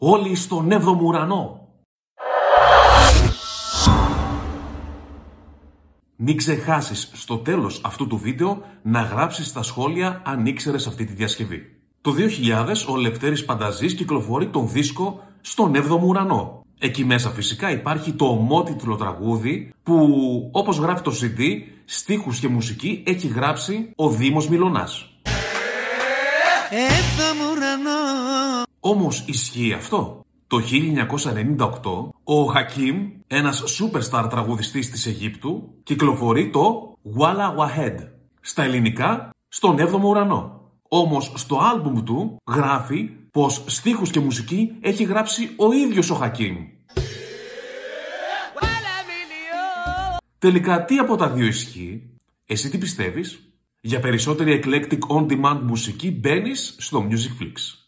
Όλοι στον 7ο ουρανό. Μην ξεχάσεις στο τέλος αυτού του βίντεο να γράψεις στα σχόλια αν ήξερες αυτή τη διασκευή. Το 2000 ο Λευτέρης Πανταζής κυκλοφορεί τον δίσκο στον 7ο ουρανό. Εκεί μέσα φυσικά υπάρχει το ομότιτλο τραγούδι που όπως γράφει το CD, στίχους και μουσική έχει γράψει ο Δήμος Μιλωνάς. Όμως ισχύει αυτό. Το 1998 ο Χακίμ, ένας superstar τραγουδιστής της Αιγύπτου, κυκλοφορεί το Walla Wahed. Στα ελληνικά, στον 7ο ουρανό. Όμως στο άλμπουμ του γράφει πως στίχους και μουσική έχει γράψει ο ίδιος ο Χακίμ. Τελικά τι από τα δύο ισχύει, εσύ τι πιστεύεις; Για περισσότερη eclectic on-demand μουσική μπαίνεις στο Musicflix.